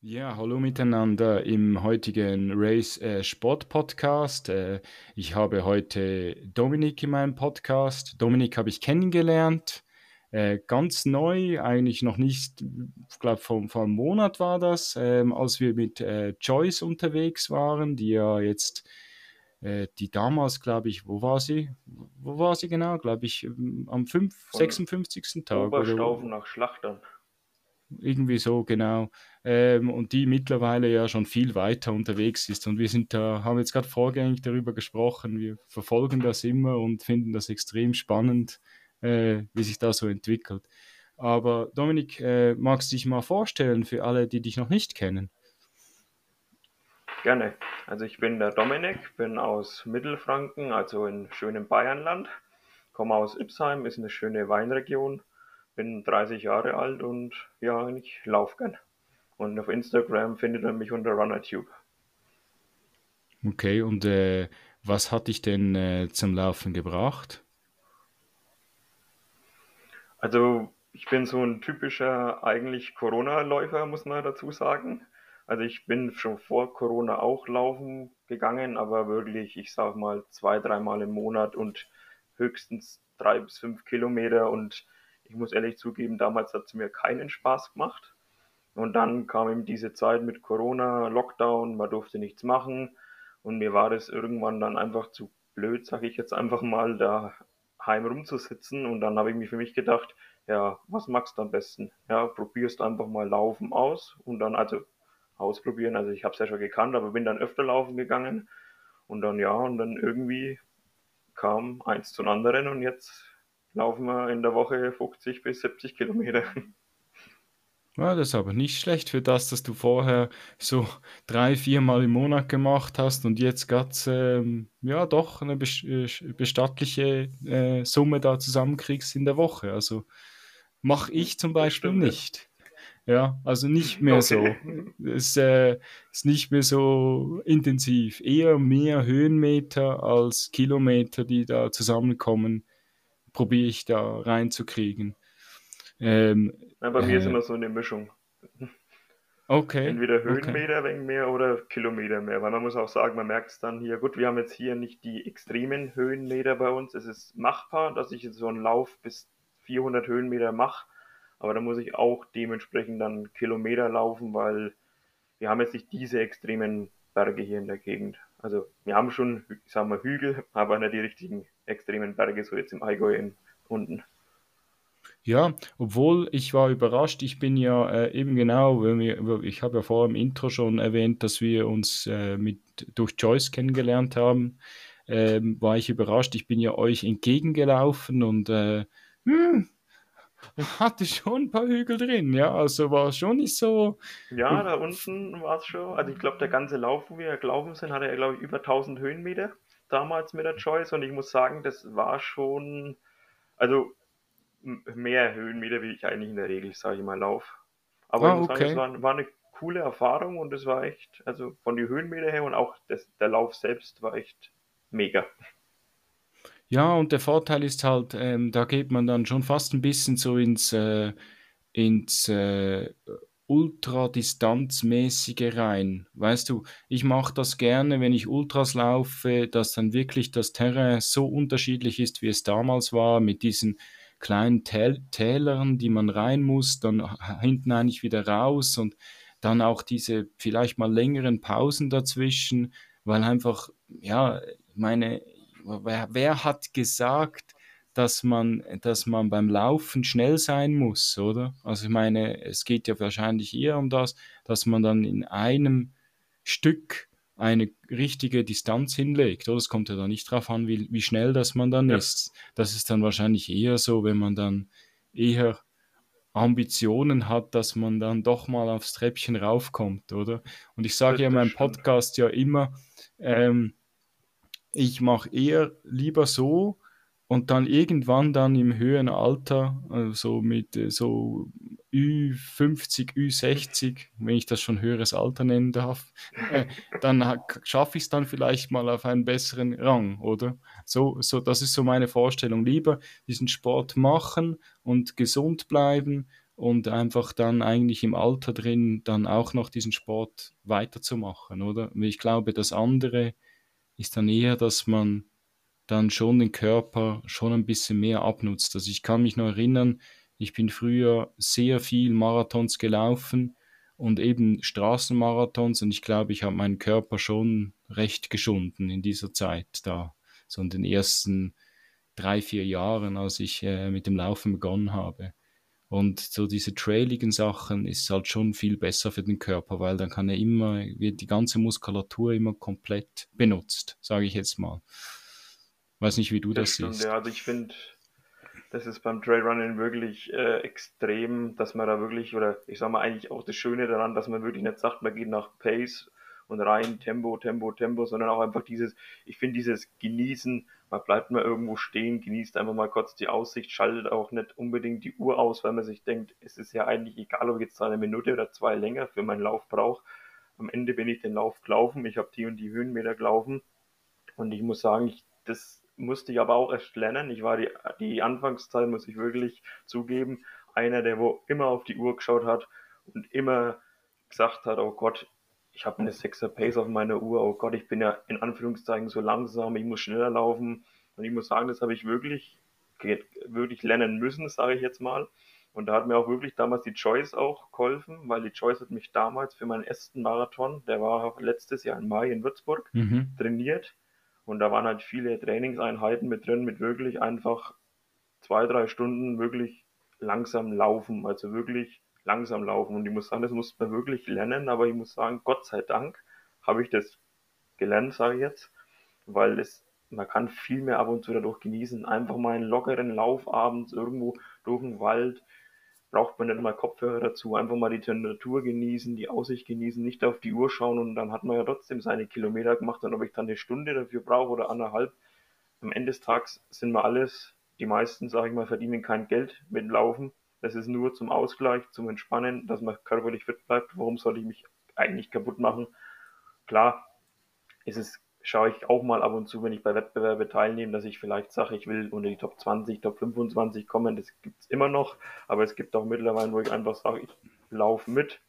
Ja, hallo miteinander im heutigen Race äh, Sport Podcast. Äh, ich habe heute Dominik in meinem Podcast. Dominik habe ich kennengelernt, äh, ganz neu, eigentlich noch nicht, ich glaube vor, vor einem Monat war das, ähm, als wir mit äh, Joyce unterwegs waren, die ja jetzt, die damals, glaube ich, wo war sie? Wo war sie genau? Glaube ich, ähm, am 5, 56. Tag. Oberstaufen nach Schlachtern. Irgendwie so, genau. Ähm, und die mittlerweile ja schon viel weiter unterwegs ist. Und wir sind da, haben jetzt gerade vorgängig darüber gesprochen. Wir verfolgen das immer und finden das extrem spannend, äh, wie sich das so entwickelt. Aber Dominik, äh, magst du dich mal vorstellen für alle, die dich noch nicht kennen? Gerne. Also ich bin der Dominik, bin aus Mittelfranken, also in schönem Bayernland, komme aus Ipsheim, ist eine schöne Weinregion bin 30 Jahre alt und ja, ich laufe gern. Und auf Instagram findet er mich unter RunnerTube. Okay, und äh, was hat dich denn äh, zum Laufen gebracht? Also ich bin so ein typischer eigentlich Corona-Läufer, muss man dazu sagen. Also ich bin schon vor Corona auch laufen gegangen, aber wirklich, ich sag mal, zwei, dreimal im Monat und höchstens drei bis fünf Kilometer und ich muss ehrlich zugeben, damals hat es mir keinen Spaß gemacht. Und dann kam eben diese Zeit mit Corona, Lockdown, man durfte nichts machen. Und mir war das irgendwann dann einfach zu blöd, sage ich jetzt einfach mal, da heim rumzusitzen. Und dann habe ich mir für mich gedacht, ja, was magst du am besten? Ja, probierst einfach mal Laufen aus und dann, also ausprobieren. Also ich habe es ja schon gekannt, aber bin dann öfter laufen gegangen. Und dann ja, und dann irgendwie kam eins zum anderen und jetzt laufen wir in der Woche 50 bis 70 Kilometer. Ja, das ist aber nicht schlecht für das, dass du vorher so drei, viermal im Monat gemacht hast und jetzt ganz, ähm, ja, doch eine äh, bestattliche äh, Summe da zusammenkriegst in der Woche. Also mache ich zum Beispiel stimmt, nicht. Ja, also nicht mehr okay. so. Es äh, ist nicht mehr so intensiv. Eher mehr Höhenmeter als Kilometer, die da zusammenkommen probiere ich da reinzukriegen. Ähm, ja, bei mir ist äh, immer so eine Mischung. Okay. Entweder Höhenmeter okay. mehr oder Kilometer mehr, weil man muss auch sagen, man merkt es dann hier, gut, wir haben jetzt hier nicht die extremen Höhenmeter bei uns, es ist machbar, dass ich jetzt so einen Lauf bis 400 Höhenmeter mache, aber da muss ich auch dementsprechend dann Kilometer laufen, weil wir haben jetzt nicht diese extremen Berge hier in der Gegend. Also wir haben schon, ich sag mal, Hügel, aber nicht die richtigen extremen Berge, so jetzt im Allgäu in, unten. Ja, obwohl ich war überrascht, ich bin ja äh, eben genau, wir, ich habe ja vorher im Intro schon erwähnt, dass wir uns äh, mit, durch Joyce kennengelernt haben, ähm, war ich überrascht, ich bin ja euch entgegengelaufen und äh, hm, hatte schon ein paar Hügel drin, ja, also war schon nicht so. Ja, da unten war es schon, also ich glaube, der ganze Lauf, wo wir gelaufen sind, hatte er, glaube ich, über 1000 Höhenmeter damals mit der Choice und ich muss sagen, das war schon, also mehr Höhenmeter, wie ich eigentlich in der Regel, sage ich mal, laufe. Aber ah, ich muss okay. sagen, es war, war, eine coole Erfahrung und es war echt, also von den Höhenmeter her und auch das, der Lauf selbst war echt mega. Ja, und der Vorteil ist halt, ähm, da geht man dann schon fast ein bisschen so ins, äh, ins äh, ultradistanzmäßige rein. Weißt du, ich mache das gerne, wenn ich Ultras laufe, dass dann wirklich das Terrain so unterschiedlich ist, wie es damals war, mit diesen kleinen Täl Tälern, die man rein muss, dann hinten eigentlich wieder raus und dann auch diese vielleicht mal längeren Pausen dazwischen, weil einfach, ja, meine, wer, wer hat gesagt, dass man, dass man beim Laufen schnell sein muss, oder? Also ich meine, es geht ja wahrscheinlich eher um das, dass man dann in einem Stück eine richtige Distanz hinlegt, oder? Es kommt ja da nicht drauf an, wie, wie schnell das man dann ja. ist. Das ist dann wahrscheinlich eher so, wenn man dann eher Ambitionen hat, dass man dann doch mal aufs Treppchen raufkommt, oder? Und ich sage ja in meinem Podcast ja immer, ähm, ich mache eher lieber so, und dann irgendwann dann im höheren Alter, also mit äh, so Ü50, Ü60, wenn ich das schon höheres Alter nennen darf, äh, dann schaffe ich es dann vielleicht mal auf einen besseren Rang, oder? So, so, das ist so meine Vorstellung. Lieber diesen Sport machen und gesund bleiben und einfach dann eigentlich im Alter drin dann auch noch diesen Sport weiterzumachen, oder? Ich glaube, das andere ist dann eher, dass man dann schon den Körper schon ein bisschen mehr abnutzt. Also ich kann mich noch erinnern, ich bin früher sehr viel Marathons gelaufen und eben Straßenmarathons und ich glaube, ich habe meinen Körper schon recht geschunden in dieser Zeit da, so in den ersten drei, vier Jahren, als ich äh, mit dem Laufen begonnen habe. Und so diese trailigen Sachen ist halt schon viel besser für den Körper, weil dann kann er immer, wird die ganze Muskulatur immer komplett benutzt, sage ich jetzt mal. Weiß nicht, wie du das, das stimmt, siehst. Ja, also ich finde, das ist beim Trailrunning wirklich äh, extrem, dass man da wirklich, oder ich sag mal eigentlich auch das Schöne daran, dass man wirklich nicht sagt, man geht nach Pace und rein Tempo, Tempo, Tempo, sondern auch einfach dieses, ich finde dieses Genießen, man bleibt mal irgendwo stehen, genießt einfach mal kurz die Aussicht, schaltet auch nicht unbedingt die Uhr aus, weil man sich denkt, es ist ja eigentlich egal, ob ich jetzt eine Minute oder zwei länger für meinen Lauf brauche. Am Ende bin ich den Lauf gelaufen, ich habe die und die Höhenmeter gelaufen und ich muss sagen, ich, das musste ich aber auch erst lernen. Ich war die, die Anfangszeit, muss ich wirklich zugeben, einer, der wo immer auf die Uhr geschaut hat und immer gesagt hat, oh Gott, ich habe eine 6er Pace auf meiner Uhr, oh Gott, ich bin ja in Anführungszeichen so langsam, ich muss schneller laufen. Und ich muss sagen, das habe ich wirklich, wirklich lernen müssen, sage ich jetzt mal. Und da hat mir auch wirklich damals die Choice auch geholfen, weil die Choice hat mich damals für meinen ersten Marathon, der war letztes Jahr im Mai in Würzburg, mhm. trainiert. Und da waren halt viele Trainingseinheiten mit drin, mit wirklich einfach zwei, drei Stunden wirklich langsam laufen, also wirklich langsam laufen. Und ich muss sagen, das muss man wirklich lernen, aber ich muss sagen, Gott sei Dank habe ich das gelernt, sage ich jetzt, weil es, man kann viel mehr ab und zu dadurch genießen. Einfach mal einen lockeren Lauf abends irgendwo durch den Wald, braucht man nicht mal Kopfhörer dazu, einfach mal die Temperatur genießen, die Aussicht genießen, nicht auf die Uhr schauen und dann hat man ja trotzdem seine Kilometer gemacht und ob ich dann eine Stunde dafür brauche oder anderthalb, am Ende des Tages sind wir alles, die meisten, sage ich mal, verdienen kein Geld mit Laufen. Das ist nur zum Ausgleich, zum Entspannen, dass man körperlich fit bleibt. Warum soll ich mich eigentlich kaputt machen? Klar, ist es schaue ich auch mal ab und zu, wenn ich bei Wettbewerben teilnehme, dass ich vielleicht sage, ich will unter die Top 20, Top 25 kommen. Das gibt es immer noch, aber es gibt auch mittlerweile, wo ich einfach sage, ich laufe mit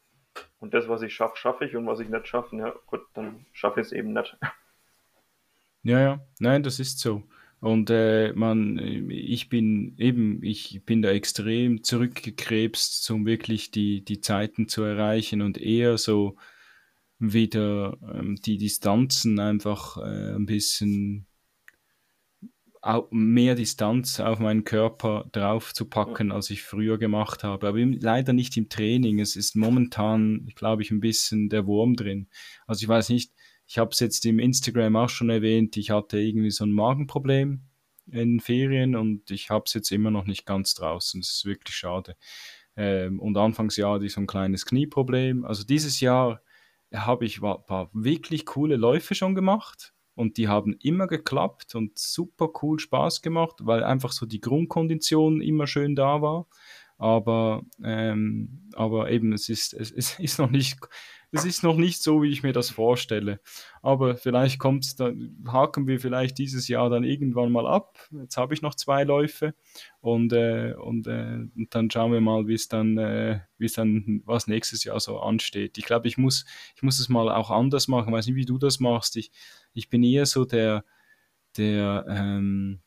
und das, was ich schaffe, schaffe ich und was ich nicht schaffe, ja gut, dann schaffe ich es eben nicht. Ja, ja, nein, das ist so. Und äh, man, ich bin eben, ich bin da extrem zurückgekrebst, um wirklich die, die Zeiten zu erreichen und eher so wieder ähm, die Distanzen einfach äh, ein bisschen mehr Distanz auf meinen Körper drauf zu packen, als ich früher gemacht habe. Aber leider nicht im Training. Es ist momentan, glaube ich, ein bisschen der Wurm drin. Also ich weiß nicht, ich habe es jetzt im Instagram auch schon erwähnt, ich hatte irgendwie so ein Magenproblem in Ferien und ich habe es jetzt immer noch nicht ganz draußen. Das ist wirklich schade. Ähm, und Anfangsjahr hatte ich so ein kleines Knieproblem. Also dieses Jahr habe ich ein paar wirklich coole Läufe schon gemacht und die haben immer geklappt und super cool Spaß gemacht, weil einfach so die Grundkondition immer schön da war. Aber, ähm, aber eben, es ist, es, es ist noch nicht es ist noch nicht so, wie ich mir das vorstelle. Aber vielleicht kommt dann, haken wir vielleicht dieses Jahr dann irgendwann mal ab. Jetzt habe ich noch zwei Läufe und, äh, und, äh, und dann schauen wir mal, wie es dann, äh, wie es dann, was nächstes Jahr so ansteht. Ich glaube, ich muss, ich muss es mal auch anders machen. Ich weiß nicht, wie du das machst. Ich, ich bin eher so der, der, ähm,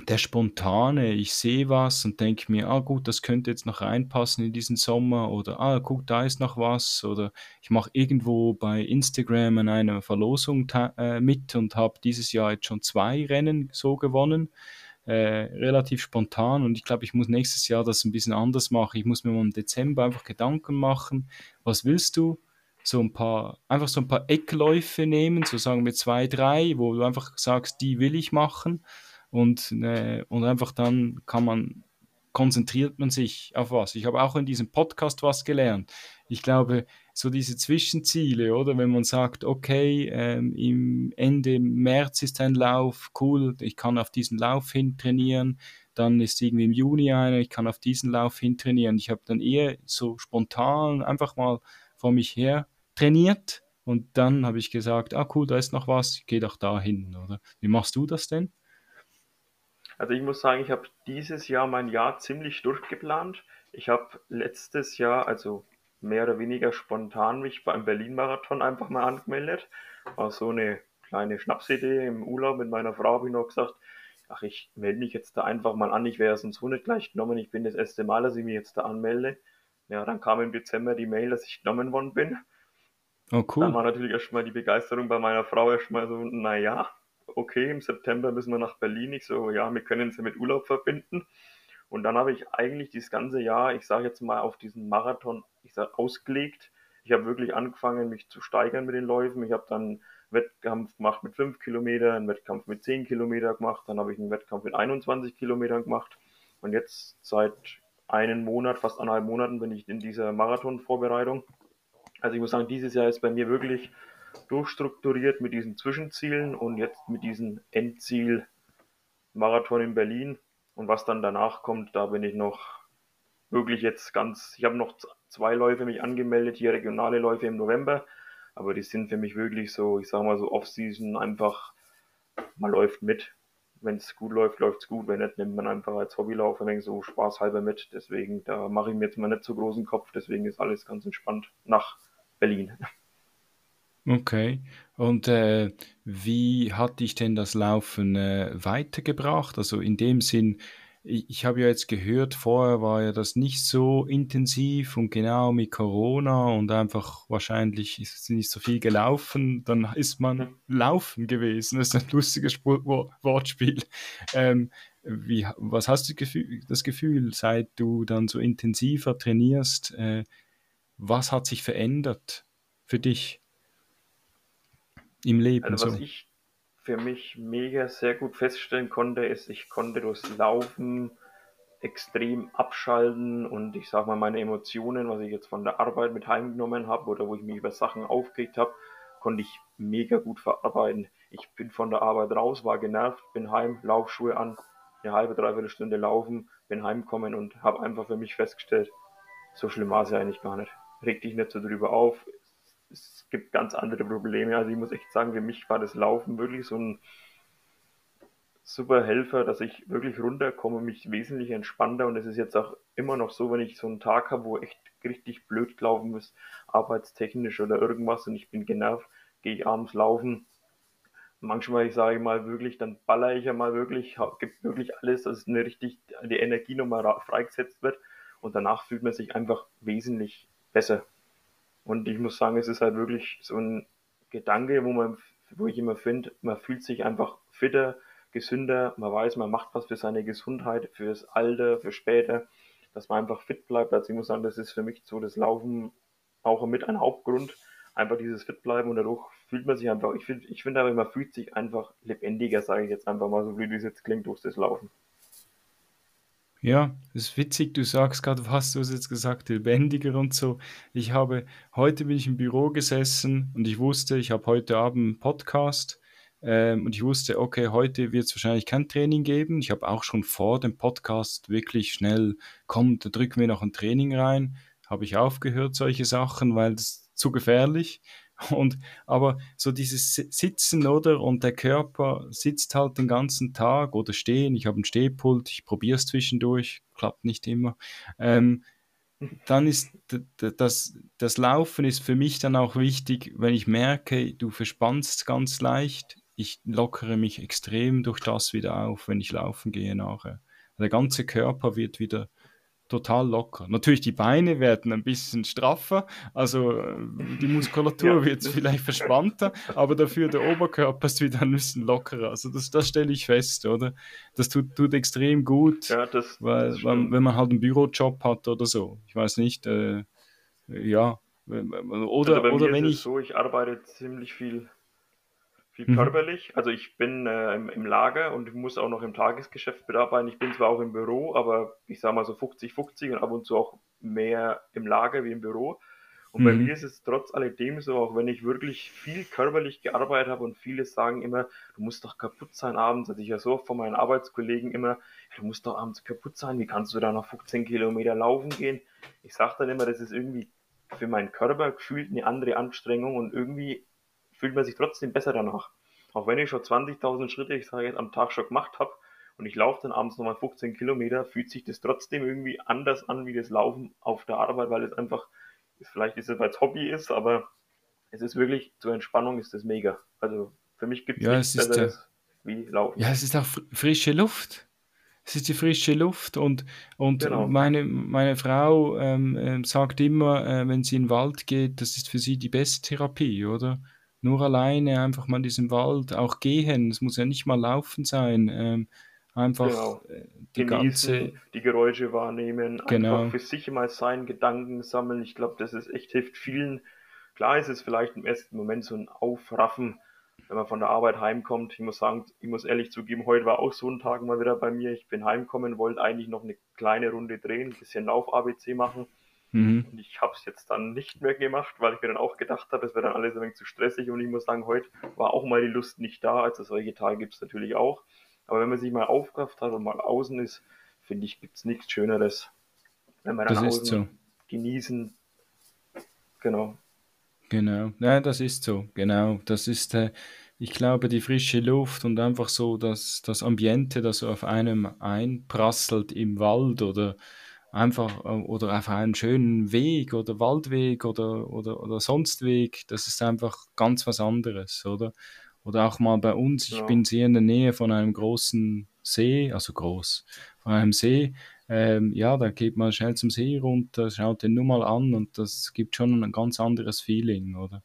der spontane, ich sehe was und denke mir, ah gut, das könnte jetzt noch reinpassen in diesen Sommer oder ah guck, da ist noch was oder ich mache irgendwo bei Instagram an einer Verlosung äh, mit und habe dieses Jahr jetzt schon zwei Rennen so gewonnen, äh, relativ spontan und ich glaube, ich muss nächstes Jahr das ein bisschen anders machen. Ich muss mir mal im Dezember einfach Gedanken machen, was willst du? so ein paar, einfach so ein paar Eckläufe nehmen, so sagen wir zwei, drei, wo du einfach sagst, die will ich machen und, äh, und einfach dann kann man, konzentriert man sich auf was. Ich habe auch in diesem Podcast was gelernt. Ich glaube, so diese Zwischenziele, oder wenn man sagt, okay, ähm, im Ende März ist ein Lauf, cool, ich kann auf diesen Lauf hin trainieren, dann ist irgendwie im Juni einer, ich kann auf diesen Lauf hintrainieren. Ich habe dann eher so spontan einfach mal vor mich her trainiert und dann habe ich gesagt, ah cool, da ist noch was, ich gehe doch dahin, oder? Wie machst du das denn? Also ich muss sagen, ich habe dieses Jahr mein Jahr ziemlich durchgeplant. Ich habe letztes Jahr, also mehr oder weniger spontan, mich beim Berlin-Marathon einfach mal angemeldet. War so eine kleine Schnapsidee im Urlaub mit meiner Frau, habe ich noch gesagt, ach, ich melde mich jetzt da einfach mal an, ich wäre sonst so nicht gleich genommen, ich bin das erste Mal, dass ich mich jetzt da anmelde. Ja, dann kam im Dezember die Mail, dass ich genommen worden bin. Oh, cool. Dann war natürlich erstmal die Begeisterung bei meiner Frau erstmal so, naja, okay, im September müssen wir nach Berlin. Ich so, ja, wir können es ja mit Urlaub verbinden. Und dann habe ich eigentlich dieses ganze Jahr, ich sage jetzt mal, auf diesen Marathon ich sag, ausgelegt. Ich habe wirklich angefangen, mich zu steigern mit den Läufen. Ich habe dann Wettkampf gemacht mit 5 Kilometern, einen Wettkampf mit 10 Kilometern gemacht, dann habe ich einen Wettkampf mit 21 Kilometern gemacht. Und jetzt seit einem Monat, fast anderthalb Monaten bin ich in dieser Marathon-Vorbereitung. Also ich muss sagen, dieses Jahr ist bei mir wirklich durchstrukturiert mit diesen Zwischenzielen und jetzt mit diesem Endziel Marathon in Berlin. Und was dann danach kommt, da bin ich noch wirklich jetzt ganz, ich habe noch zwei Läufe mich angemeldet, hier regionale Läufe im November, aber die sind für mich wirklich so, ich sage mal so Off-Season einfach, man läuft mit. Wenn es gut läuft, läuft es gut. Wenn nicht, nimmt man einfach als Hobbylauf ein wenig so spaßhalber mit. Deswegen, da mache ich mir jetzt mal nicht so großen Kopf. Deswegen ist alles ganz entspannt nach Berlin. Okay. Und äh, wie hat dich denn das Laufen äh, weitergebracht? Also in dem Sinn, ich, ich habe ja jetzt gehört, vorher war ja das nicht so intensiv und genau mit Corona und einfach wahrscheinlich ist nicht so viel gelaufen, dann ist man laufen gewesen. Das ist ein lustiges Sport, Wortspiel. Ähm, wie, was hast du Gefühl, das Gefühl, seit du dann so intensiver trainierst, äh, was hat sich verändert für dich im Leben? Also was so? ich für mich mega sehr gut feststellen konnte, ist, ich konnte durchs Laufen extrem abschalten und ich sag mal meine Emotionen, was ich jetzt von der Arbeit mit heimgenommen habe oder wo ich mich über Sachen aufgeregt habe, konnte ich mega gut verarbeiten. Ich bin von der Arbeit raus, war genervt, bin heim, Laufschuhe an, eine halbe, dreiviertel Stunde laufen, bin heimgekommen und habe einfach für mich festgestellt, so schlimm war es ja eigentlich gar nicht. Reg dich nicht so drüber auf, es gibt ganz andere Probleme. Also ich muss echt sagen, für mich war das Laufen wirklich so ein super Helfer, dass ich wirklich runterkomme, mich wesentlich entspannter und es ist jetzt auch immer noch so, wenn ich so einen Tag habe, wo echt richtig blöd gelaufen muss, arbeitstechnisch oder irgendwas und ich bin genervt, gehe ich abends laufen. Manchmal, ich sage mal wirklich, dann baller ich ja mal wirklich, gibt wirklich alles, dass eine richtig, die Energie nochmal freigesetzt wird und danach fühlt man sich einfach wesentlich besser. Und ich muss sagen, es ist halt wirklich so ein Gedanke, wo man, wo ich immer finde, man fühlt sich einfach fitter, gesünder, man weiß, man macht was für seine Gesundheit, fürs Alter, für später, dass man einfach fit bleibt. Also ich muss sagen, das ist für mich so das Laufen auch mit ein Hauptgrund, einfach dieses fit bleiben und dadurch fühlt man sich einfach, ich finde, ich finde aber, man fühlt sich einfach lebendiger, sage ich jetzt einfach mal so, wie das jetzt klingt, durch das Laufen. Ja, ist witzig, du sagst gerade, was du hast jetzt gesagt, lebendiger und so. Ich habe, heute bin ich im Büro gesessen und ich wusste, ich habe heute Abend einen Podcast ähm, und ich wusste, okay, heute wird es wahrscheinlich kein Training geben. Ich habe auch schon vor dem Podcast wirklich schnell, komm, da drücken wir noch ein Training rein. Habe ich aufgehört, solche Sachen, weil das zu gefährlich. Und, aber so dieses Sitzen, oder? Und der Körper sitzt halt den ganzen Tag oder stehen. Ich habe ein Stehpult, ich probiere es zwischendurch, klappt nicht immer. Ähm, dann ist das, das Laufen ist für mich dann auch wichtig, wenn ich merke, du verspannst ganz leicht. Ich lockere mich extrem durch das wieder auf, wenn ich laufen gehe nachher. Der ganze Körper wird wieder total locker. Natürlich, die Beine werden ein bisschen straffer, also äh, die Muskulatur ja. wird vielleicht verspannter, aber dafür der Oberkörper ist wieder ein bisschen lockerer. Also das, das stelle ich fest, oder? Das tut, tut extrem gut, ja, das, weil, das wenn, wenn man halt einen Bürojob hat oder so. Ich weiß nicht, äh, ja. Oder, also oder wenn ich. So, ich arbeite ziemlich viel viel mhm. körperlich. Also ich bin äh, im, im, Lager und muss auch noch im Tagesgeschäft mitarbeiten. Ich bin zwar auch im Büro, aber ich sage mal so 50-50 und ab und zu auch mehr im Lager wie im Büro. Und bei mir ist es trotz alledem so, auch wenn ich wirklich viel körperlich gearbeitet habe und viele sagen immer, du musst doch kaputt sein abends. Also ich ja so oft von meinen Arbeitskollegen immer, du musst doch abends kaputt sein, wie kannst du da noch 15 Kilometer laufen gehen? Ich sage dann immer, das ist irgendwie für meinen Körper gefühlt eine andere Anstrengung und irgendwie fühlt man sich trotzdem besser danach. Auch wenn ich schon 20.000 Schritte, ich sage jetzt, am Tag schon gemacht habe und ich laufe dann abends nochmal 15 Kilometer, fühlt sich das trotzdem irgendwie anders an wie das Laufen auf der Arbeit, weil es einfach, vielleicht ist es, weil es Hobby ist, aber es ist wirklich, zur Entspannung ist das mega. Also für mich gibt Ja, es nichts äh, Besseres wie Laufen. ja, es ist auch fr- frische Luft. Es ist die frische Luft und, und Genau, meine, meine Frau ähm, ähm, sagt immer, äh, wenn sie in den Wald geht, das ist für sie die beste Therapie, oder? Nur alleine einfach mal in diesem Wald auch gehen, es muss ja nicht mal laufen sein, ähm, einfach genau. äh, die ganze, Genießen, die Geräusche wahrnehmen, einfach genau, für sich mal sein, Gedanken sammeln. Ich glaube, das ist echt hilft vielen. Klar ist es vielleicht im ersten Moment so ein Aufraffen, wenn man von der Arbeit heimkommt. Ich muss sagen, ich muss ehrlich zugeben, heute war auch so ein Tag mal wieder bei mir. Ich bin heimgekommen, wollte eigentlich noch eine kleine Runde drehen, ein bisschen Lauf-ABC machen. Mhm. Und ich habe es jetzt dann nicht mehr gemacht, weil ich mir dann auch gedacht habe, es wäre dann alles ein wenig zu stressig. Und ich muss sagen, heute war auch mal die Lust nicht da. Also solche Tage gibt es natürlich auch. Aber wenn man sich mal aufgerafft hat und mal außen ist, finde ich, gibt es nichts Schöneres, wenn man dann Das ist so. außen genießen, genau, Genau, ja, das ist so, genau. Das ist, äh, ich glaube, die frische Luft und einfach so das, das Ambiente, das so auf einem einprasselt im Wald oder einfach äh, oder auf einen schönen Weg oder Waldweg oder, oder, oder sonst Weg, das ist einfach ganz was anderes, oder? Oder auch mal bei uns, ich genau, bin sehr in der Nähe von einem großen See, also groß, von einem See. Ähm, ja, da geht man schnell zum See runter, schaut den nur mal an und das gibt schon ein ganz anderes Feeling, oder?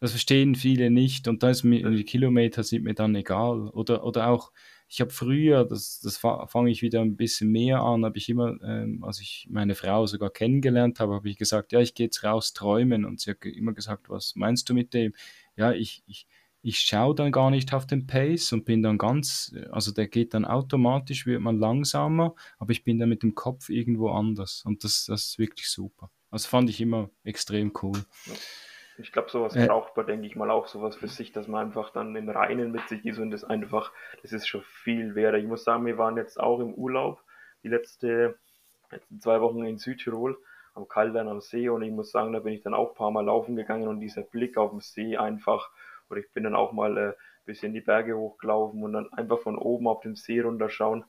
Das verstehen viele nicht und da ist mir, die Kilometer sind mir dann egal. Oder, oder auch, ich habe früher, das, das fa- fange ich wieder ein bisschen mehr an, habe ich immer, ähm, als ich meine Frau sogar kennengelernt habe, habe ich gesagt, ja, ich gehe jetzt raus träumen. Und sie hat immer gesagt, was meinst du mit dem? Ja, ich, ich, ich schaue dann gar nicht auf den Pace und bin dann ganz, also der geht dann automatisch, wird man langsamer, aber ich bin dann mit dem Kopf irgendwo anders. Und das, das ist wirklich super. Also fand ich immer extrem cool. ja. Ich glaube, sowas Äh, braucht man, denke ich mal, auch sowas für sich, dass man einfach dann im Reinen mit sich ist und das einfach, das ist schon viel wert. Ich muss sagen, wir waren jetzt auch im Urlaub, die letzte, letzten zwei Wochen in Südtirol, am Kaldern am See und ich muss sagen, da bin ich dann auch ein paar Mal laufen gegangen und dieser Blick auf den See einfach, oder ich bin dann auch mal äh, ein bisschen die Berge hochgelaufen und dann einfach von oben auf den See runterschauen.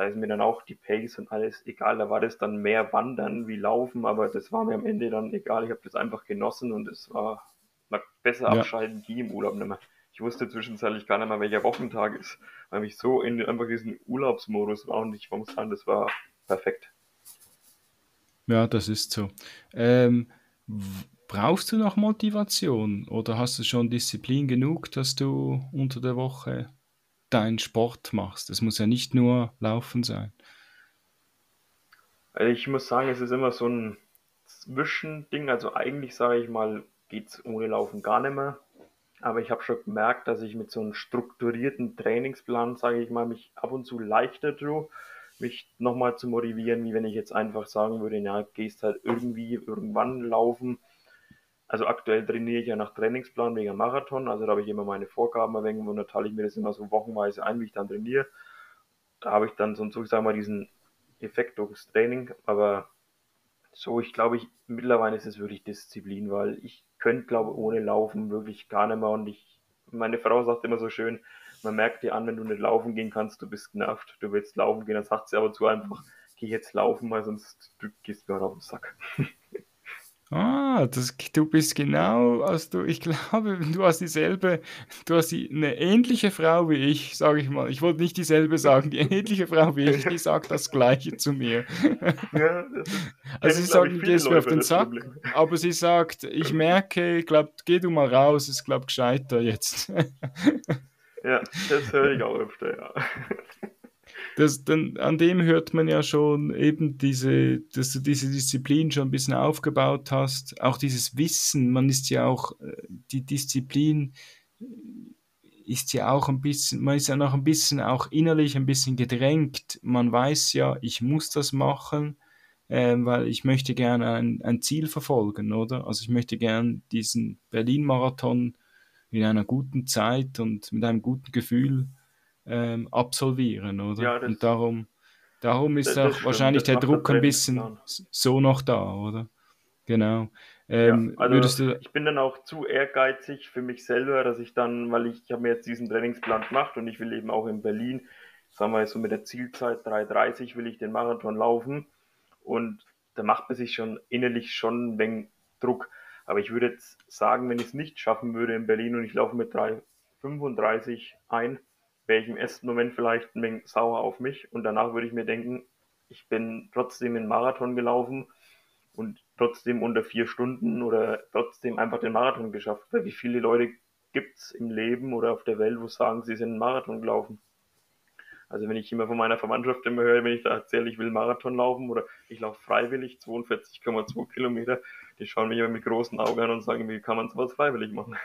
Da ist mir dann auch die Pace und alles egal. Da war das dann mehr Wandern wie Laufen, aber das war mir am Ende dann egal. Ich habe das einfach genossen und es war, besser ja. abschalten wie im Urlaub nicht mehr. Ich wusste zwischenzeitlich gar nicht mehr, welcher Wochentag ist, weil ich so in einfach diesen Urlaubsmodus war und ich muss sagen, das war perfekt. Ja, das ist so. Ähm, brauchst du noch Motivation oder hast du schon Disziplin genug, dass du unter der Woche deinen Sport machst? Es muss ja nicht nur Laufen sein. Also ich muss sagen, es ist immer so ein Zwischending. Also eigentlich sage ich mal, geht's ohne Laufen gar nicht mehr. Aber ich habe schon gemerkt, dass ich mit so einem strukturierten Trainingsplan, sage ich mal, mich ab und zu leichter tue, mich nochmal zu motivieren, wie wenn ich jetzt einfach sagen würde, ja, gehst halt irgendwie irgendwann laufen. Also aktuell trainiere ich ja nach Trainingsplan wegen Marathon, also da habe ich immer meine Vorgaben wenig und da teile ich mir das immer so wochenweise ein, wie ich dann trainiere. Da habe ich dann so, so mal, diesen Effekt durchs Training, aber so, ich glaube, ich, mittlerweile ist es wirklich Disziplin, weil ich könnte, glaube ohne Laufen wirklich gar nicht mehr. Und ich, meine Frau sagt immer so schön, man merkt dir an, wenn du nicht laufen gehen kannst, du bist genervt, du willst laufen gehen, dann sagt sie aber zu einfach, geh jetzt laufen, weil sonst du gehst mir auf den Sack. Ah, das, du bist genau, also du, ich glaube, du hast dieselbe, du hast die, eine ähnliche Frau wie ich, sage ich mal. Ich wollte nicht dieselbe sagen, die ähnliche Frau wie ich, die sagt das Gleiche zu mir. Ja, Also sie sagt, ich, du gehst mir auf den Sack, Problem. aber sie sagt, ich merke, ich glaube, geh du mal raus, ist glaube gescheiter jetzt. Ja, das höre ich auch öfter, ja. Das, dann, an dem hört man ja schon eben diese, dass du diese Disziplin schon ein bisschen aufgebaut hast, auch dieses Wissen, man ist ja auch, äh, die Disziplin ist ja auch ein bisschen, man ist ja noch ein bisschen auch innerlich ein bisschen gedrängt. Man weiß ja, ich muss das machen, äh, weil ich möchte gerne ein, ein Ziel verfolgen, oder? Also ich möchte gerne diesen Berlin-Marathon in einer guten Zeit und mit einem guten Gefühl ähm, absolvieren, oder? Ja, das, und darum, darum ist das, auch wahrscheinlich der Druck ein bisschen so noch da, oder? Genau. Ähm, ja, also ich bin dann auch zu ehrgeizig für mich selber, dass ich dann, weil ich, ich habe mir jetzt diesen Trainingsplan gemacht und ich will eben auch in Berlin, sagen wir so mit der Zielzeit 3,30 will ich den Marathon laufen und da macht man sich schon innerlich schon ein wenig Druck. Aber ich würde jetzt sagen, wenn ich es nicht schaffen würde in Berlin und ich laufe mit 3,35 ein, wäre ich im ersten Moment vielleicht ein wenig sauer auf mich und danach würde ich mir denken, ich bin trotzdem in Marathon gelaufen und trotzdem unter vier Stunden oder trotzdem einfach den Marathon geschafft. Weil wie viele Leute gibt es im Leben oder auf der Welt, wo sagen, sie sind einen Marathon gelaufen? Also wenn ich immer von meiner Verwandtschaft immer höre, wenn ich da erzähle, ich will Marathon laufen oder ich laufe freiwillig 42,2 Kilometer, die schauen mich immer mit großen Augen an und sagen, wie kann man sowas freiwillig machen?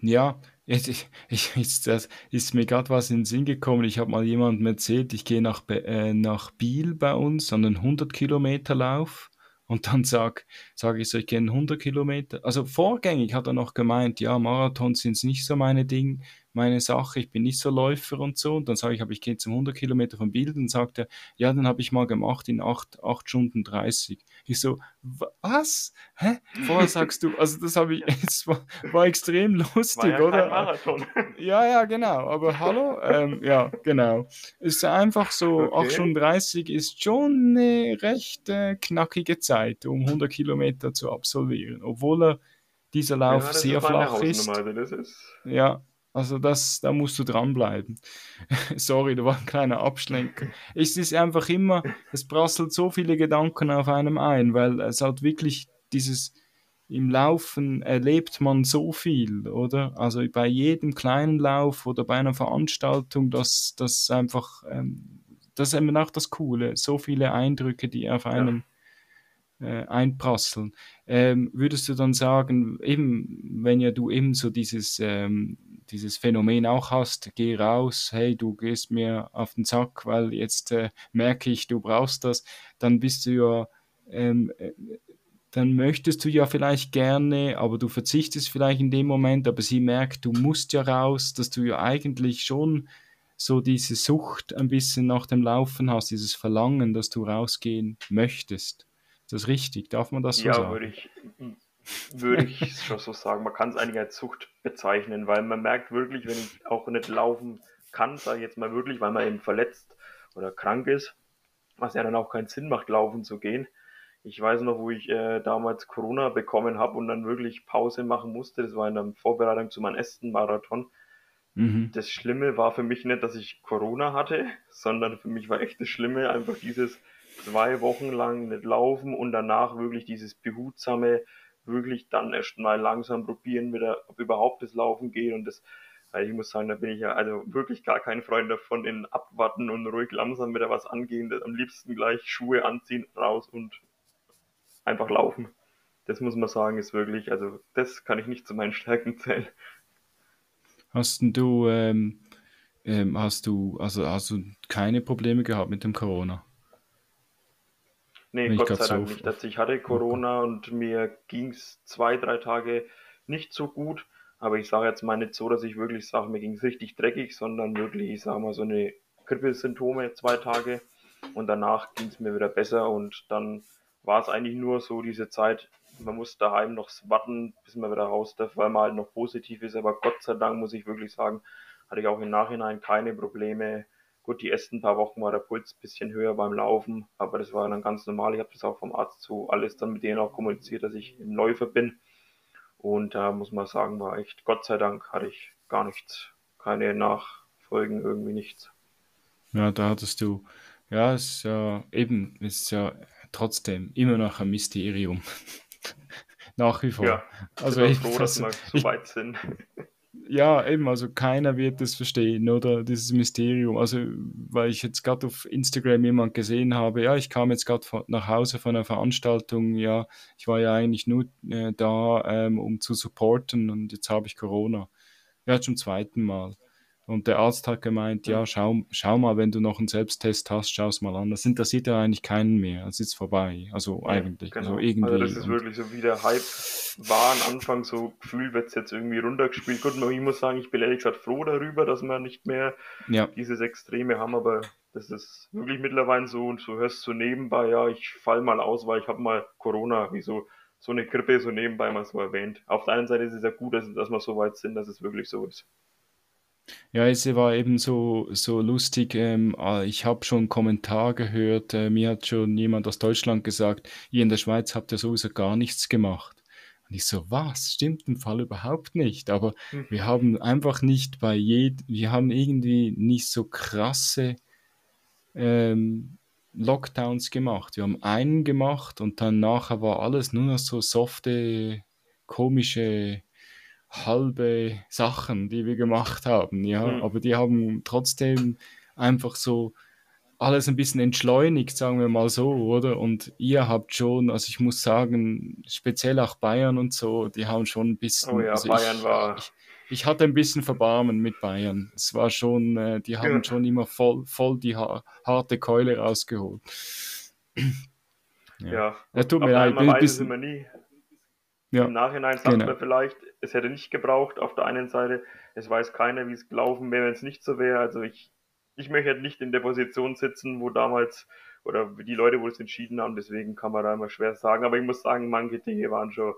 Ja, jetzt, ich, ich, das ist mir gerade was in den Sinn gekommen. Ich habe mal jemandem erzählt, ich gehe nach, äh, nach Biel bei uns an einen 100 Kilometer Lauf und dann sage sag ich so, ich gehe 100 Kilometer. Also vorgängig hat er noch gemeint, ja, Marathons sind nicht so meine Ding, meine Sache, ich bin nicht so Läufer und so. Und dann sage ich, aber ich gehe zum 100 Kilometer vom Bild und sagt er, ja, dann habe ich mal gemacht in 8, 8 Stunden 30. Ich so, was? Hä? Vorher sagst du, also das habe ich, es war, war extrem lustig, war ja oder? Marathon. Ja, ja, genau. Aber hallo? Ähm, ja, genau. Es ist einfach so, okay. 8 Stunden 30 ist schon eine recht äh, knackige Zeit, um 100 Kilometer zu absolvieren. Obwohl er dieser Lauf ja, sehr flach ist. Also ist. Ja, also das, da musst du dranbleiben. Sorry, da war ein kleiner Abschlenker. Es ist einfach immer, es prasselt so viele Gedanken auf einem ein, weil es halt wirklich dieses, im Laufen erlebt man so viel, oder? Also bei jedem kleinen Lauf oder bei einer Veranstaltung, das, das einfach, ähm, das ist eben auch das Coole, so viele Eindrücke, die auf einem ja. äh, einprasseln. Ähm, würdest du dann sagen, eben, wenn ja du eben so dieses ähm, dieses Phänomen auch hast, geh raus, hey, du gehst mir auf den Sack, weil jetzt äh, merke ich, du brauchst das, dann bist du ja, ähm, äh, dann möchtest du ja vielleicht gerne, aber du verzichtest vielleicht in dem Moment, aber sie merkt, du musst ja raus, dass du ja eigentlich schon so diese Sucht ein bisschen nach dem Laufen hast, dieses Verlangen, dass du rausgehen möchtest. Ist das richtig? Darf man das so ja, sagen? Ja, würde ich, würde ich schon so sagen. Man kann es eigentlich als Sucht bezeichnen, weil man merkt wirklich, wenn ich auch nicht laufen kann, sage ich jetzt mal wirklich, weil man eben verletzt oder krank ist, was ja dann auch keinen Sinn macht, laufen zu gehen. Ich weiß noch, wo ich äh, damals Corona bekommen habe und dann wirklich Pause machen musste. Das war in der Vorbereitung zu meinem ersten Marathon. Mhm. Das Schlimme war für mich nicht, dass ich Corona hatte, sondern für mich war echt das Schlimme einfach dieses zwei Wochen lang nicht laufen und danach wirklich dieses behutsame wirklich dann erst mal langsam probieren, wieder, ob überhaupt das Laufen geht und das, weil ich muss sagen, da bin ich ja also wirklich gar kein Freund davon, in abwarten und ruhig langsam wieder was angehen, am liebsten gleich Schuhe anziehen, raus und einfach laufen. Das muss man sagen, ist wirklich, also das kann ich nicht zu meinen Stärken zählen. Hast du, ähm, ähm, hast du, also hast du keine Probleme gehabt mit dem Corona? Nee, Gott sei Dank so nicht. Also ich hatte Corona okay. und mir ging es zwei, drei Tage nicht so gut. Aber ich sage jetzt mal nicht so, dass ich wirklich sage, mir ging es richtig dreckig, sondern wirklich, ich sage mal, so eine Grippesymptome zwei Tage. Und danach ging es mir wieder besser. Und dann war es eigentlich nur so diese Zeit, man muss daheim noch warten, bis man wieder raus darf, weil man halt noch positiv ist. Aber Gott sei Dank muss ich wirklich sagen, hatte ich auch im Nachhinein keine Probleme Gut, die ersten paar Wochen war der Puls ein bisschen höher beim Laufen, aber das war dann ganz normal. Ich habe das auch vom Arzt so alles dann mit denen auch kommuniziert, dass ich ein Läufer bin. Und da muss man sagen, war echt, Gott sei Dank hatte ich gar nichts. Keine Nachfolgen, irgendwie nichts. Ja, da hattest du, ja, es ist ja eben, es ist ja trotzdem immer noch ein Mysterium. Nach wie vor. Ja, also ich bin froh, dass wir so weit sind ja, eben, also keiner wird das verstehen, oder dieses Mysterium. Also, weil ich jetzt gerade auf Instagram jemand gesehen habe, ja, ich kam jetzt gerade nach Hause von einer Veranstaltung, ja, ich war ja eigentlich nur äh, da, ähm, um zu supporten und jetzt habe ich Corona. Ja, zum zweiten Mal. Und der Arzt hat gemeint, ja, schau, schau mal, wenn du noch einen Selbsttest hast, schau es mal an. Das interessiert ja eigentlich keinen mehr. Es ist vorbei. Also Ja, eigentlich. Also genau. Also das irgendwie. ist Und wirklich so wie der Hype war am Anfang, so gefühlt wird es jetzt irgendwie runtergespielt. Gut, ich muss sagen, ich bin ehrlich gesagt froh darüber, dass wir nicht mehr ja, dieses Extreme haben, aber das ist wirklich mittlerweile so und so hörst du nebenbei, ja, ich fall mal aus, weil ich habe mal Corona, wie so, so eine Grippe so nebenbei mal so erwähnt. Auf der einen Seite ist es ja gut, dass, dass wir so weit sind, dass es wirklich so ist. Ja, es war eben so, so lustig. Ähm, ah, ich habe schon einen Kommentar gehört. Äh, mir hat schon jemand aus Deutschland gesagt, ihr in der Schweiz habt ja sowieso gar nichts gemacht. Und ich so, was? Stimmt im Fall überhaupt nicht. Aber Hm. wir haben einfach nicht bei jed, wir haben irgendwie nicht so krasse ähm, Lockdowns gemacht. Wir haben einen gemacht und dann nachher war alles nur noch so softe, komische, halbe Sachen, die wir gemacht haben, ja. Hm. Aber die haben trotzdem einfach so alles ein bisschen entschleunigt, sagen wir mal so, oder? Und ihr habt schon, also ich muss sagen, speziell auch Bayern und so, die haben schon ein Oh bisschen, ja, also Bayern ich, war, ich, ich hatte ein bisschen Verbarmen mit Bayern. Es war schon, äh, die haben ja, schon immer voll, voll die ha harte Keule rausgeholt. Ja. ja, Ja, tut mir leid, ein Weise sind bisschen, wir nie. Ja, Im Nachhinein sagt genau. man vielleicht, es hätte nicht gebraucht. Auf der einen Seite, es weiß keiner, wie es gelaufen wäre, wenn es nicht so wäre. Also ich, ich möchte halt nicht in der Position sitzen, wo damals, oder die Leute, wo es entschieden haben, deswegen kann man da immer schwer sagen. Aber ich muss sagen, manche Dinge waren schon,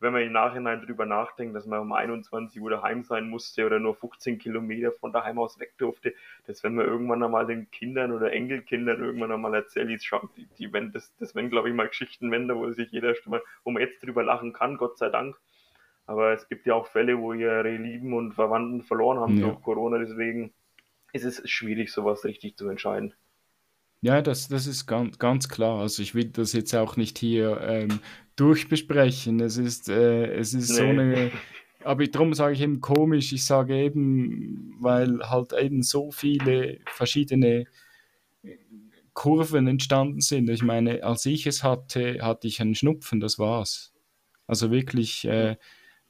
wenn man im Nachhinein drüber nachdenkt, dass man um 21 Uhr daheim sein musste oder nur 15 Kilometer von daheim aus weg durfte, das wenn man irgendwann einmal den Kindern oder Enkelkindern irgendwann einmal erzählt, die, die wenn das, das wenn glaube ich mal Geschichten wende, wo sich jeder schon mal, wo man jetzt drüber lachen kann, Gott sei Dank. Aber es gibt ja auch Fälle, wo ihre Lieben und Verwandten verloren haben Ja. durch Corona, deswegen ist es schwierig, sowas richtig zu entscheiden. Ja, das, das ist ganz, ganz klar. Also ich will das jetzt auch nicht hier ähm, durchbesprechen. Es ist, äh, es ist so Nee. eine, aber darum sage ich eben komisch. Ich sage eben, weil halt eben so viele verschiedene Kurven entstanden sind. Ich meine, als ich es hatte, hatte ich einen Schnupfen, das war's. Also wirklich, äh,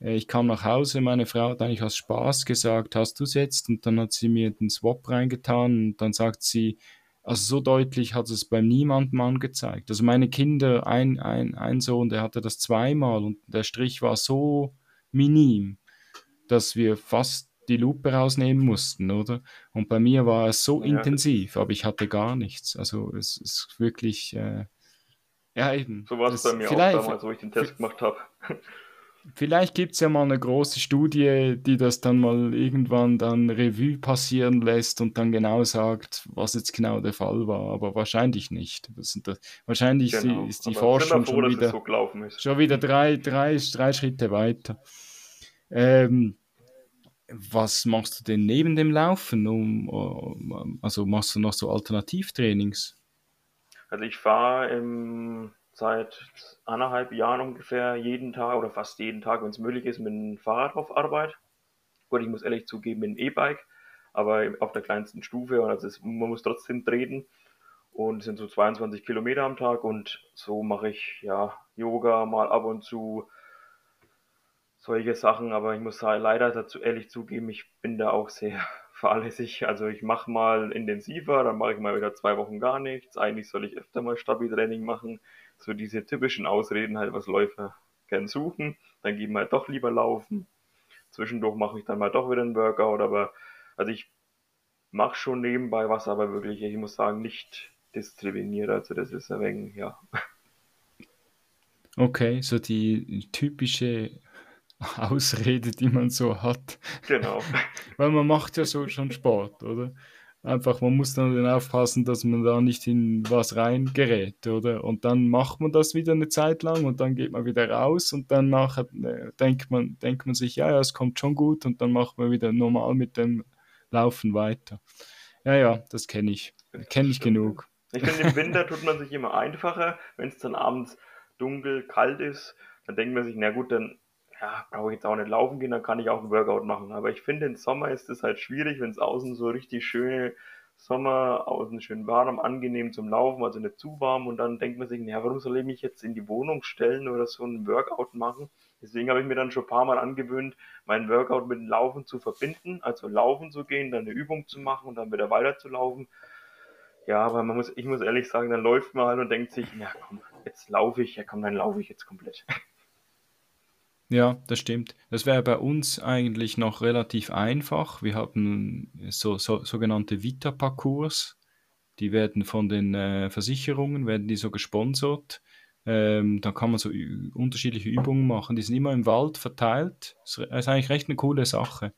äh, ich kam nach Hause, meine Frau hat eigentlich aus Spaß gesagt, hast du es jetzt? Und dann hat sie mir den Swap reingetan und dann sagt sie, also so deutlich hat es bei niemandem angezeigt. Also meine Kinder, ein, ein, ein Sohn, der hatte das zweimal und der Strich war so minim, dass wir fast die Lupe rausnehmen mussten, oder? Und bei mir war es so Ja, intensiv, aber ich hatte gar nichts. Also es ist wirklich, äh, ja eben, so war es bei mir auch vielleicht, damals, wo ich den Test gemacht habe. Vielleicht gibt es ja mal eine große Studie, die das dann mal irgendwann dann Revue passieren lässt und dann genau sagt, was jetzt genau der Fall war, aber wahrscheinlich nicht. Das das, wahrscheinlich ist die, Genau. ist die Aber Forschung froh, schon wieder, so schon wieder drei, drei, drei Schritte weiter. Ähm, was machst du denn neben dem Laufen? Um, also machst du noch so Alternativtrainings? Also ich fahre ähm, seit anderthalb Jahren ungefähr jeden Tag oder fast jeden Tag, wenn es möglich ist, mit dem Fahrrad auf Arbeit. Gut, ich muss ehrlich zugeben, mit dem E-Bike, aber auf der kleinsten Stufe. Und also man muss trotzdem treten. Und es sind so 22 Kilometer am Tag. Und so mache ich ja Yoga mal ab und zu, solche Sachen. Aber ich muss leider dazu ehrlich zugeben, ich bin da auch sehr fahrlässig. Also ich mache mal intensiver, dann mache ich mal wieder zwei Wochen gar nichts. Eigentlich soll ich öfter mal Stabi-Training machen. So diese typischen Ausreden halt, was Läufer gern suchen. Dann gehen wir halt doch lieber laufen. Zwischendurch mache ich dann mal doch wieder einen Workout, aber also ich mache schon nebenbei was, aber wirklich, ich muss sagen, nicht diszipliniert. Also das ist ein wenig, ja, Okay, so die typische Ausrede, die man so hat. genau. Weil man macht ja so schon Sport, oder? Einfach, man muss dann aufpassen, dass man da nicht in was reingerät, oder? Und dann macht man das wieder eine Zeit lang und dann geht man wieder raus und dann nachher äh, denkt man, denkt man sich, ja, ja, es kommt schon gut und dann macht man wieder normal mit dem Laufen weiter. Ja, ja, das kenne ich. Kenne ich genug. Ich finde, im Winter tut man sich immer einfacher, wenn es dann abends dunkel, kalt ist, dann denkt man sich, na gut, dann ja, brauche ich jetzt auch nicht laufen gehen, dann kann ich auch einen Workout machen. Aber ich finde, im Sommer ist es halt schwierig, wenn es außen so richtig schöne Sommer, außen schön warm, angenehm zum Laufen, also nicht zu warm. Und dann denkt man sich, na, warum soll ich mich jetzt in die Wohnung stellen oder so einen Workout machen? Deswegen habe ich mir dann schon ein paar Mal angewöhnt, meinen Workout mit dem Laufen zu verbinden, also laufen zu gehen, dann eine Übung zu machen und dann wieder weiter zu laufen. Ja, aber man muss, ich muss ehrlich sagen, dann läuft man halt und denkt sich, ja komm, jetzt laufe ich, ja komm, dann laufe ich jetzt komplett. Ja, das stimmt. Das wäre bei uns eigentlich noch relativ einfach. Wir haben so, so sogenannte Vita-Parcours. Die werden von den äh, Versicherungen, werden die so gesponsert. Ähm, da kann man so unterschiedliche Übungen machen. Die sind immer im Wald verteilt. Das ist eigentlich recht eine coole Sache.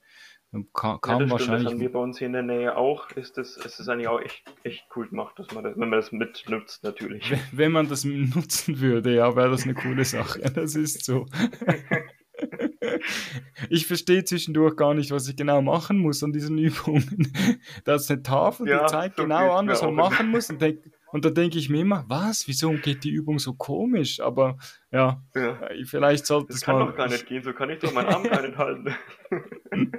Kann ja, das wahrscheinlich. Stimmt, das haben wir bei uns hier in der Nähe auch. Ist das, ist das eigentlich auch echt, echt cool gemacht, dass man das, wenn man das mitnutzt, natürlich. Wenn, wenn man das nutzen würde, ja, wäre das eine coole Sache. Das ist so. ich verstehe zwischendurch gar nicht, was ich genau machen muss an diesen Übungen. Da ist eine Tafel, ja, die zeigt so genau an, was man machen muss. Und denk, und da denke ich mir immer, was, wieso geht die Übung so komisch? Aber ja, ja. Äh, vielleicht sollte es mal... Das kann doch gar nicht gehen, so kann ich doch meinen Arm gar nicht halten.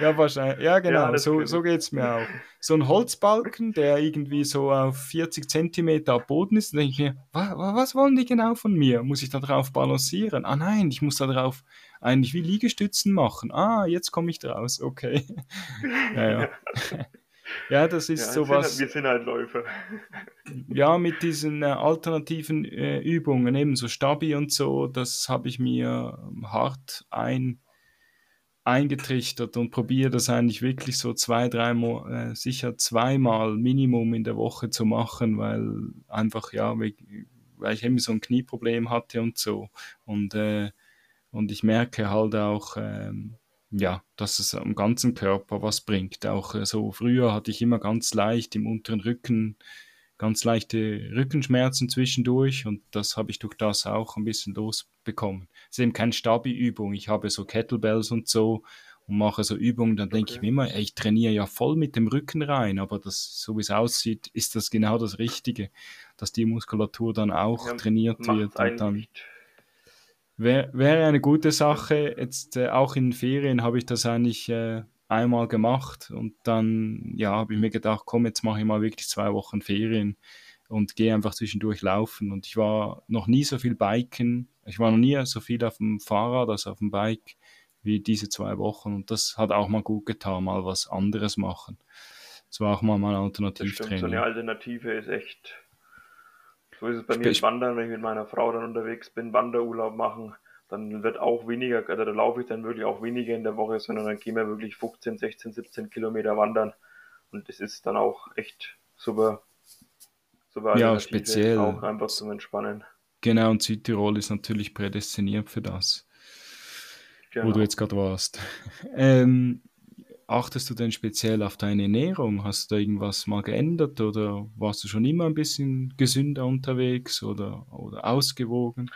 ja, wahrscheinlich. Ja, genau, ja, so, so geht es mir auch. So ein Holzbalken, der irgendwie so auf 40 Zentimeter am Boden ist, denke ich mir, was, was wollen die genau von mir? Muss ich da drauf balancieren? Ah nein, ich muss da drauf eigentlich wie Liegestützen machen. Ah, jetzt komme ich draus, okay. ja, ja. Ja, das ist ja, sowas. Sind, wir sind halt Läufer. Ja, mit diesen äh, alternativen äh, Übungen, eben so Stabi und so, das habe ich mir ähm, hart ein, eingetrichtert und probiere das eigentlich wirklich so zwei, dreimal, äh, sicher zweimal Minimum in der Woche zu machen, weil einfach, ja, weil, ich eben so ein Knieproblem hatte und so. Und, äh, und ich merke halt auch, ähm, ja, dass es am ganzen Körper was bringt. Auch äh, so früher hatte ich immer ganz leicht im unteren Rücken ganz leichte Rückenschmerzen zwischendurch und das habe ich durch das auch ein bisschen losbekommen. Es ist eben keine Stabi-Übung. Ich habe so Kettlebells und so und mache so Übungen, dann okay. denke ich mir immer, ey, ich trainiere ja voll mit dem Rücken rein, aber das, so wie es aussieht, ist das genau das Richtige, dass die Muskulatur dann auch ja, trainiert wird und dann. Nicht Wär, wäre eine gute Sache. Jetzt äh, auch in Ferien habe ich das eigentlich äh, einmal gemacht und dann ja, habe ich mir gedacht, komm, jetzt mache ich mal wirklich zwei Wochen Ferien und gehe einfach zwischendurch laufen. Und ich war noch nie so viel Biken, ich war noch nie so viel auf dem Fahrrad als auf dem Bike wie diese zwei Wochen. Und das hat auch mal gut getan, mal was anderes machen. Das war auch mal mein Alternativtraining. So eine Alternative ist echt so ist es bei mir mit Wandern, wenn ich mit meiner Frau dann unterwegs bin, Wanderurlaub machen, dann wird auch weniger, also da laufe ich dann wirklich auch weniger in der Woche, sondern dann gehen wir wirklich 15, 16, 17 Kilometer wandern. Und das ist dann auch echt super, super ja, speziell. Auch einfach zum Entspannen. Genau, und Südtirol ist natürlich prädestiniert für das, genau. wo du jetzt gerade warst. ähm, achtest du denn speziell auf deine Ernährung? Hast du da irgendwas mal geändert oder warst du schon immer ein bisschen gesünder unterwegs oder, oder ausgewogen?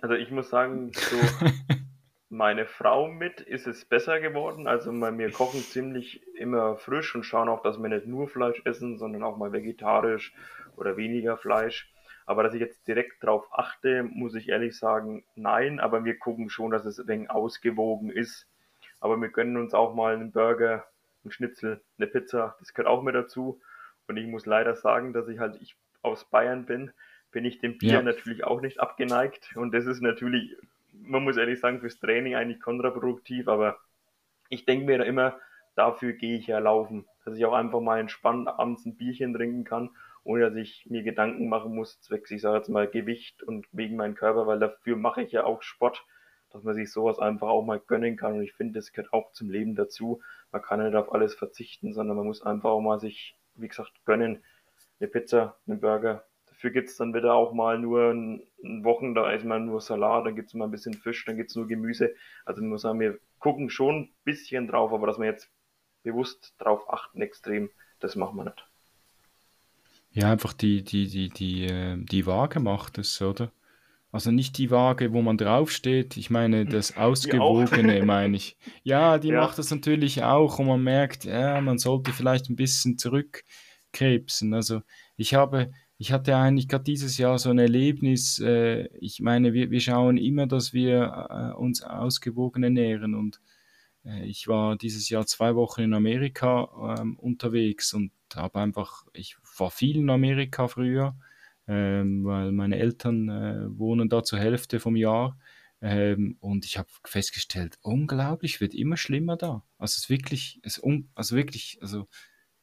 Also ich muss sagen, so meine Frau mit ist es besser geworden. Also wir kochen ziemlich immer frisch und schauen auch, dass wir nicht nur Fleisch essen, sondern auch mal vegetarisch oder weniger Fleisch. Aber dass ich jetzt direkt drauf achte, muss ich ehrlich sagen, nein. Aber wir gucken schon, dass es ein wenig ausgewogen ist aber wir gönnen uns auch mal einen Burger, einen Schnitzel, eine Pizza, das gehört auch mit dazu. Und ich muss leider sagen, dass ich halt ich aus Bayern bin, bin ich dem Bier ja. natürlich auch nicht abgeneigt. Und das ist natürlich, man muss ehrlich sagen, fürs Training eigentlich kontraproduktiv, aber ich denke mir da immer, dafür gehe ich ja laufen, dass ich auch einfach mal entspannt abends ein Bierchen trinken kann, ohne dass ich mir Gedanken machen muss, zwecks, ich sage jetzt mal Gewicht und wegen meinem Körper, weil dafür mache ich ja auch Sport dass man sich sowas einfach auch mal gönnen kann. Und ich finde, das gehört auch zum Leben dazu. Man kann nicht auf alles verzichten, sondern man muss einfach auch mal sich, wie gesagt, gönnen. Eine Pizza, einen Burger. Dafür gibt es dann wieder auch mal nur ein, Wochen, da ist mal nur Salat, dann gibt es mal ein bisschen Fisch, dann gibt es nur Gemüse. Also man muss sagen, wir gucken schon ein bisschen drauf, aber dass wir jetzt bewusst drauf achten extrem, das machen wir nicht. Ja, einfach die, die, die, die, äh, die Waage macht es, oder? Also nicht die Waage, wo man draufsteht, ich meine das Ausgewogene, meine ich. Ja, die ja. macht das natürlich auch und man merkt, ja, man sollte vielleicht ein bisschen zurückkrebsen. Also ich habe, ich hatte eigentlich gerade dieses Jahr so ein Erlebnis, äh, ich meine, wir, wir schauen immer, dass wir äh, uns ausgewogen ernähren und äh, ich war dieses Jahr zwei Wochen in Amerika ähm, unterwegs und habe einfach, ich war viel in Amerika früher ähm, weil meine Eltern äh, wohnen da zur Hälfte vom Jahr. Ähm, und ich habe festgestellt, unglaublich, wird immer schlimmer da. Also es ist wirklich, es un, also wirklich, also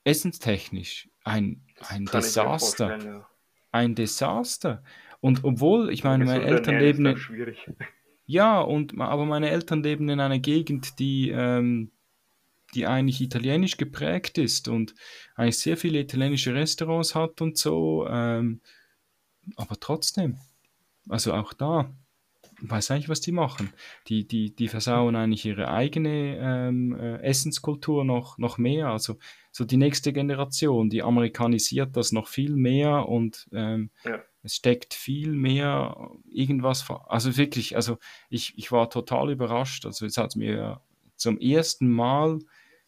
essenstechnisch ein, ein Desaster. Ja. Ein Desaster. Und obwohl, ich meine, meine Eltern leben. In, ja, und, aber meine Eltern leben in einer Gegend, die, ähm, die eigentlich italienisch geprägt ist und eigentlich sehr viele italienische Restaurants hat und so. Ähm, aber trotzdem, also auch da, weiß eigentlich, was die machen. Die, die, die versauen eigentlich ihre eigene ähm, äh, Essenskultur noch, noch mehr. Also so die nächste Generation, die amerikanisiert das noch viel mehr und ähm, ja. es steckt viel mehr irgendwas vor. Also wirklich, also ich, ich war total überrascht. Also es hat mir zum ersten Mal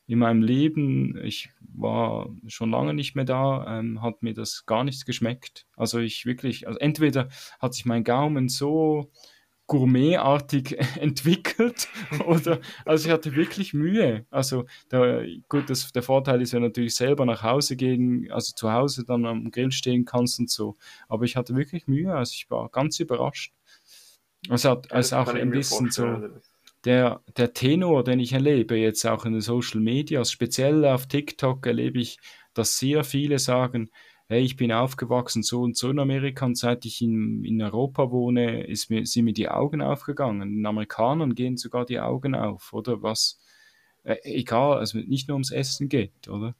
in meinem Leben, ich war schon lange nicht mehr da, ähm, hat mir das gar nichts geschmeckt. Also ich wirklich, also entweder hat sich mein Gaumen so gourmetartig entwickelt oder also ich hatte wirklich Mühe. Also der, gut, das, der Vorteil ist ja natürlich selber nach Hause gehen, also zu Hause dann am Grill stehen kannst und so. Aber ich hatte wirklich Mühe, also ich war ganz überrascht. Es hat also auch ein bisschen so also der, der Tenor, den ich erlebe, jetzt auch in den Social Media, speziell auf TikTok erlebe ich, dass sehr viele sagen, hey, ich bin aufgewachsen so und so in Amerika und seit ich in, in Europa wohne, ist mir, sind mir die Augen aufgegangen. Den Amerikanern gehen sogar die Augen auf, oder was? Äh, egal, also nicht nur ums Essen geht, oder?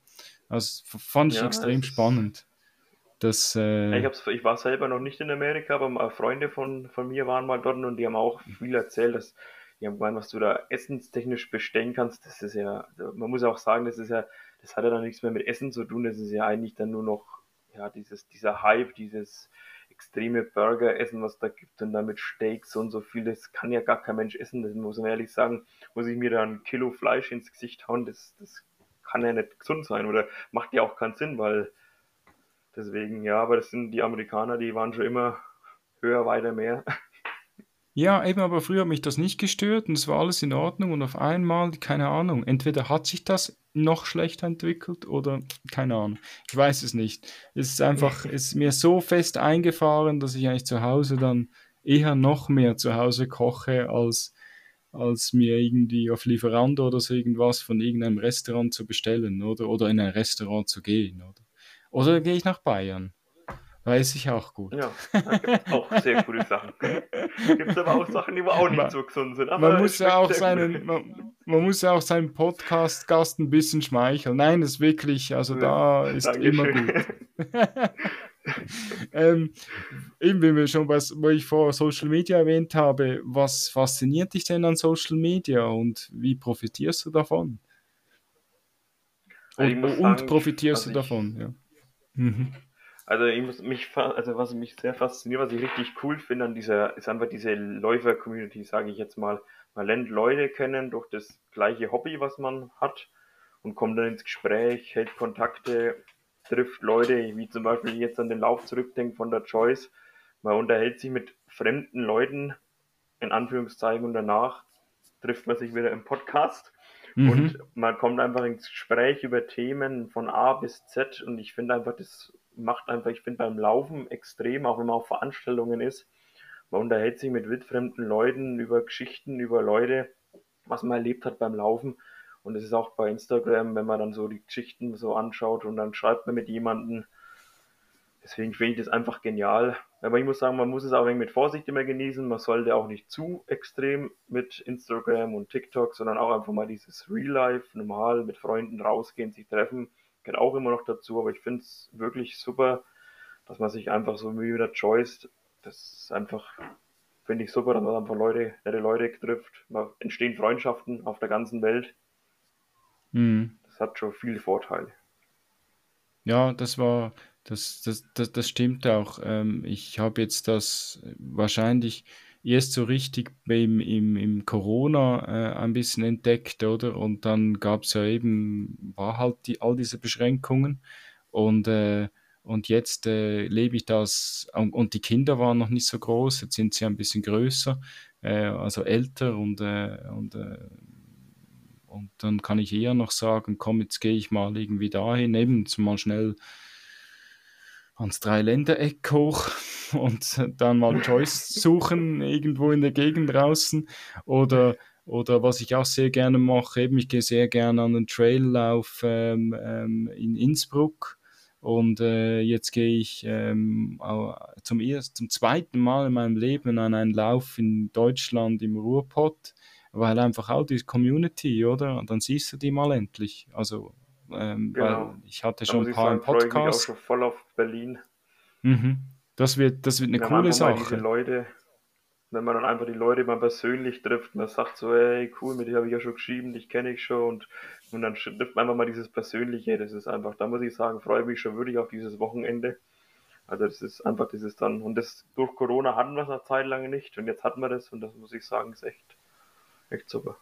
Also fand ich ja, extrem spannend. Das, äh, ich, ich, war selber noch nicht in Amerika, aber Freunde von, von mir waren mal dort und die haben auch viel erzählt, dass die haben was du da essenstechnisch bestellen kannst, das ist ja, man muss auch sagen, das ist ja, das hat ja dann nichts mehr mit Essen zu tun, das ist ja eigentlich dann nur noch ja, dieses, dieser Hype, dieses extreme Burger-Essen, was da gibt und damit Steaks und so viel, das kann ja gar kein Mensch essen. Das muss man ehrlich sagen, muss ich mir da ein Kilo Fleisch ins Gesicht hauen, das, das kann ja nicht gesund sein oder macht ja auch keinen Sinn, weil deswegen, ja, aber das sind die Amerikaner, die waren schon immer höher, weiter, mehr. Ja, eben, aber früher hat mich das nicht gestört und es war alles in Ordnung und auf einmal, keine Ahnung, entweder hat sich das noch schlechter entwickelt oder keine Ahnung. Ich weiß es nicht. Es ist einfach, es ist mir so fest eingefahren, dass ich eigentlich zu Hause dann eher noch mehr zu Hause koche, als, als mir irgendwie auf Lieferando oder so irgendwas von irgendeinem Restaurant zu bestellen, oder? Oder in ein Restaurant zu gehen, oder? Oder gehe ich nach Bayern. Weiß ich auch gut. Ja, da gibt auch sehr coole Sachen. Gibt es aber auch Sachen, die auch nicht so gesund sind. man muss ja auch seinen, man, man, muss ja auch seinen Podcast-Gast ein bisschen schmeicheln. Nein, das ist wirklich, also ja, da ist Dankeschön. immer gut. ähm, eben, wenn wir schon was, wo ich vor Social Media erwähnt habe, was fasziniert dich denn an Social Media und wie profitierst du davon? Und, und sagen, profitierst du davon, ja. Mhm. Also ich muss mich, also was mich sehr fasziniert, was ich richtig cool finde an dieser, ist einfach diese Läufer-Community, sage ich jetzt mal. Man lernt Leute kennen durch das gleiche Hobby, was man hat und kommt dann ins Gespräch, hält Kontakte, trifft Leute, wie zum Beispiel jetzt an den Lauf zurückdenkt von der Choice. Man unterhält sich mit fremden Leuten, in Anführungszeichen, und danach trifft man sich wieder im Podcast. Mhm. Und man kommt einfach ins Gespräch über Themen von A bis Z und ich finde einfach, das macht einfach, ich finde beim Laufen extrem, auch wenn man auf Veranstaltungen ist, man unterhält sich mit wildfremden Leuten über Geschichten, über Leute, was man erlebt hat beim Laufen. Und es ist auch bei Instagram, wenn man dann so die Geschichten so anschaut und dann schreibt man mit jemandem. Deswegen finde ich das einfach genial. Aber ich muss sagen, man muss es auch ein mit Vorsicht immer genießen. Man sollte auch nicht zu extrem mit Instagram und TikTok, sondern auch einfach mal dieses Real Life normal mit Freunden rausgehen, sich treffen gehört auch immer noch dazu, aber ich finde es wirklich super, dass man sich einfach so wie wieder Choice, das ist einfach, finde ich super, dass man einfach Leute, nette Leute trifft, man entstehen Freundschaften auf der ganzen Welt. Mhm. Das hat schon viele Vorteile. Ja, das war, das, das, das, das stimmt auch. Ähm, ich habe jetzt das wahrscheinlich erst so richtig im, im, im Corona äh, ein bisschen entdeckt, oder? Und dann gab es ja eben, war halt die, all diese Beschränkungen. Und, äh, und jetzt äh, lebe ich das, und, und, die Kinder waren noch nicht so groß, jetzt sind sie ein bisschen größer, äh, also älter und, äh, und, äh, und dann kann ich eher noch sagen, komm, jetzt gehe ich mal irgendwie dahin, eben mal schnell ans Dreiländereck hoch und dann mal Joyce suchen irgendwo in der Gegend draußen oder oder was ich auch sehr gerne mache, eben ich gehe sehr gerne an den Traillauf ähm, ähm, in Innsbruck und äh, jetzt gehe ich ähm, zum, ersten, zum zweiten Mal in meinem Leben an einen Lauf in Deutschland im Ruhrpott, weil einfach auch die Community, oder? Und dann siehst du die mal endlich. Also ähm, genau. ich hatte schon ein paar sagen, Podcasts. Ich mich auch schon voll auf Berlin. Mhm. Das wird, das wird eine Wenn coole Sache. Leute, wenn man dann einfach die Leute mal persönlich trifft und man sagt so, hey, cool, mit dir habe ich ja schon geschrieben, dich kenne ich schon und, und dann trifft man einfach mal dieses Persönliche, das ist einfach, da muss ich sagen, freue mich schon wirklich auf dieses Wochenende. Also das ist einfach dieses dann, und das durch Corona hatten wir es eine Zeit lang nicht und jetzt hatten wir das und das muss ich sagen, ist echt, echt super.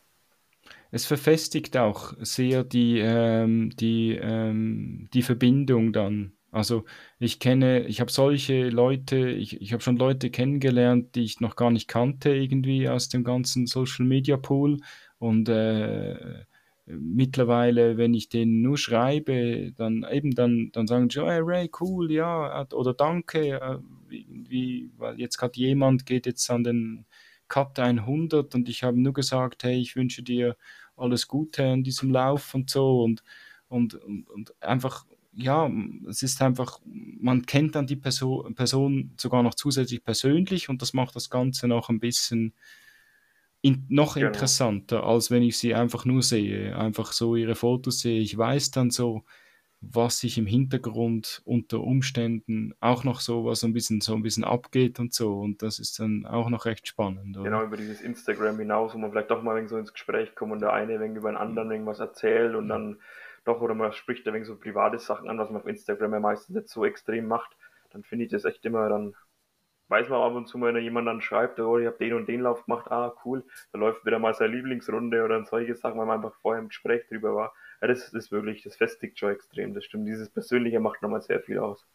Es verfestigt auch sehr die, ähm, die, ähm, die Verbindung dann. Also ich kenne, ich habe solche Leute, ich, ich habe schon Leute kennengelernt, die ich noch gar nicht kannte, irgendwie aus dem ganzen Social Media Pool. Und äh, mittlerweile, wenn ich denen nur schreibe, dann eben dann, dann sagen sie, hey Ray, cool, ja, oder danke, äh, irgendwie, weil jetzt gerade jemand geht jetzt an den Cut 100 und ich habe nur gesagt, hey, ich wünsche dir alles Gute an diesem Lauf und so und, und, und, und einfach, ja, es ist einfach, man kennt dann die Person, Person sogar noch zusätzlich persönlich und das macht das Ganze noch ein bisschen in, noch genau. interessanter, als wenn ich sie einfach nur sehe, einfach so ihre Fotos sehe. Ich weiß dann so, was sich im Hintergrund unter Umständen auch noch so was ein bisschen so ein bisschen abgeht und so und das ist dann auch noch recht spannend. Oder? Genau über dieses Instagram hinaus, wo man vielleicht doch mal so ins Gespräch kommt und der eine wegen über den anderen irgendwas erzählt und dann doch oder man spricht da wegen so private Sachen an, was man auf Instagram ja meistens nicht so extrem macht, dann finde ich das echt immer dann weiß man ab und zu mal, wenn jemand dann schreibt, oh, ich habe den und den Lauf gemacht, ah, cool, da läuft wieder mal seine Lieblingsrunde oder solche Sachen, weil man einfach vorher im Gespräch drüber war das ist wirklich, das festigt schon extrem, das stimmt. Dieses Persönliche macht nochmal sehr viel aus.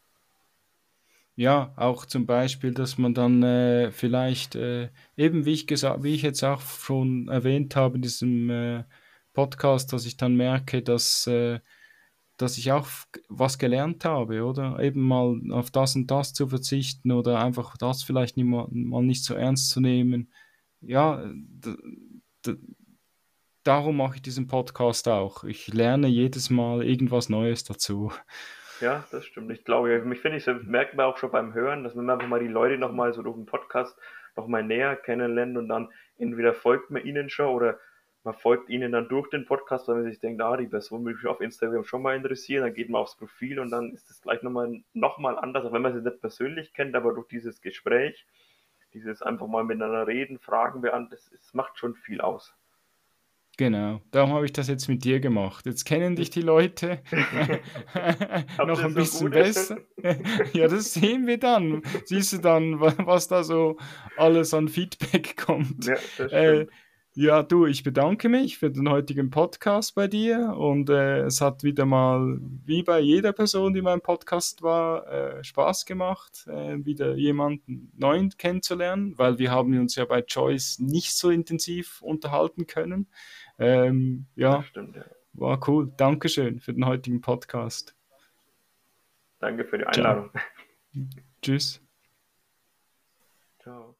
Ja, auch zum Beispiel, dass man dann äh, vielleicht, äh, eben wie ich gesagt, wie ich jetzt auch schon erwähnt habe in diesem äh, Podcast, dass ich dann merke, dass, äh, dass ich auch was gelernt habe, oder? Eben mal auf das und das zu verzichten oder einfach das vielleicht nicht mal, mal nicht so ernst zu nehmen. Ja, darum mache ich diesen Podcast auch. Ich lerne jedes Mal irgendwas Neues dazu. Ja, das stimmt. Ich glaube, mich finde ich, das merkt man auch schon beim Hören, dass man einfach mal die Leute nochmal so durch den Podcast nochmal näher kennenlernt und dann entweder folgt man ihnen schon oder man folgt ihnen dann durch den Podcast, weil man sich denkt, ah, die Person will mich auf Instagram schon mal interessieren, dann geht man aufs Profil und dann ist das gleich nochmal noch anders, auch wenn man sie nicht persönlich kennt, aber durch dieses Gespräch, dieses einfach mal miteinander reden, Fragen beantworten, das, das macht schon viel aus. Genau, darum habe ich das jetzt mit dir gemacht. Jetzt kennen dich die Leute noch ein bisschen so besser. ja, das sehen wir dann. Siehst du dann, was da so alles an Feedback kommt. Ja, äh, ja, du, ich bedanke mich für den heutigen Podcast bei dir und äh, es hat wieder mal, wie bei jeder Person, die mein Podcast war, äh, Spaß gemacht, äh, wieder jemanden neuen kennenzulernen, weil wir haben uns ja bei Choice nicht so intensiv unterhalten können. Ähm, ja, stimmt, ja, war cool. Dankeschön für den heutigen Podcast. Danke für die Einladung. Ciao. Tschüss. Ciao.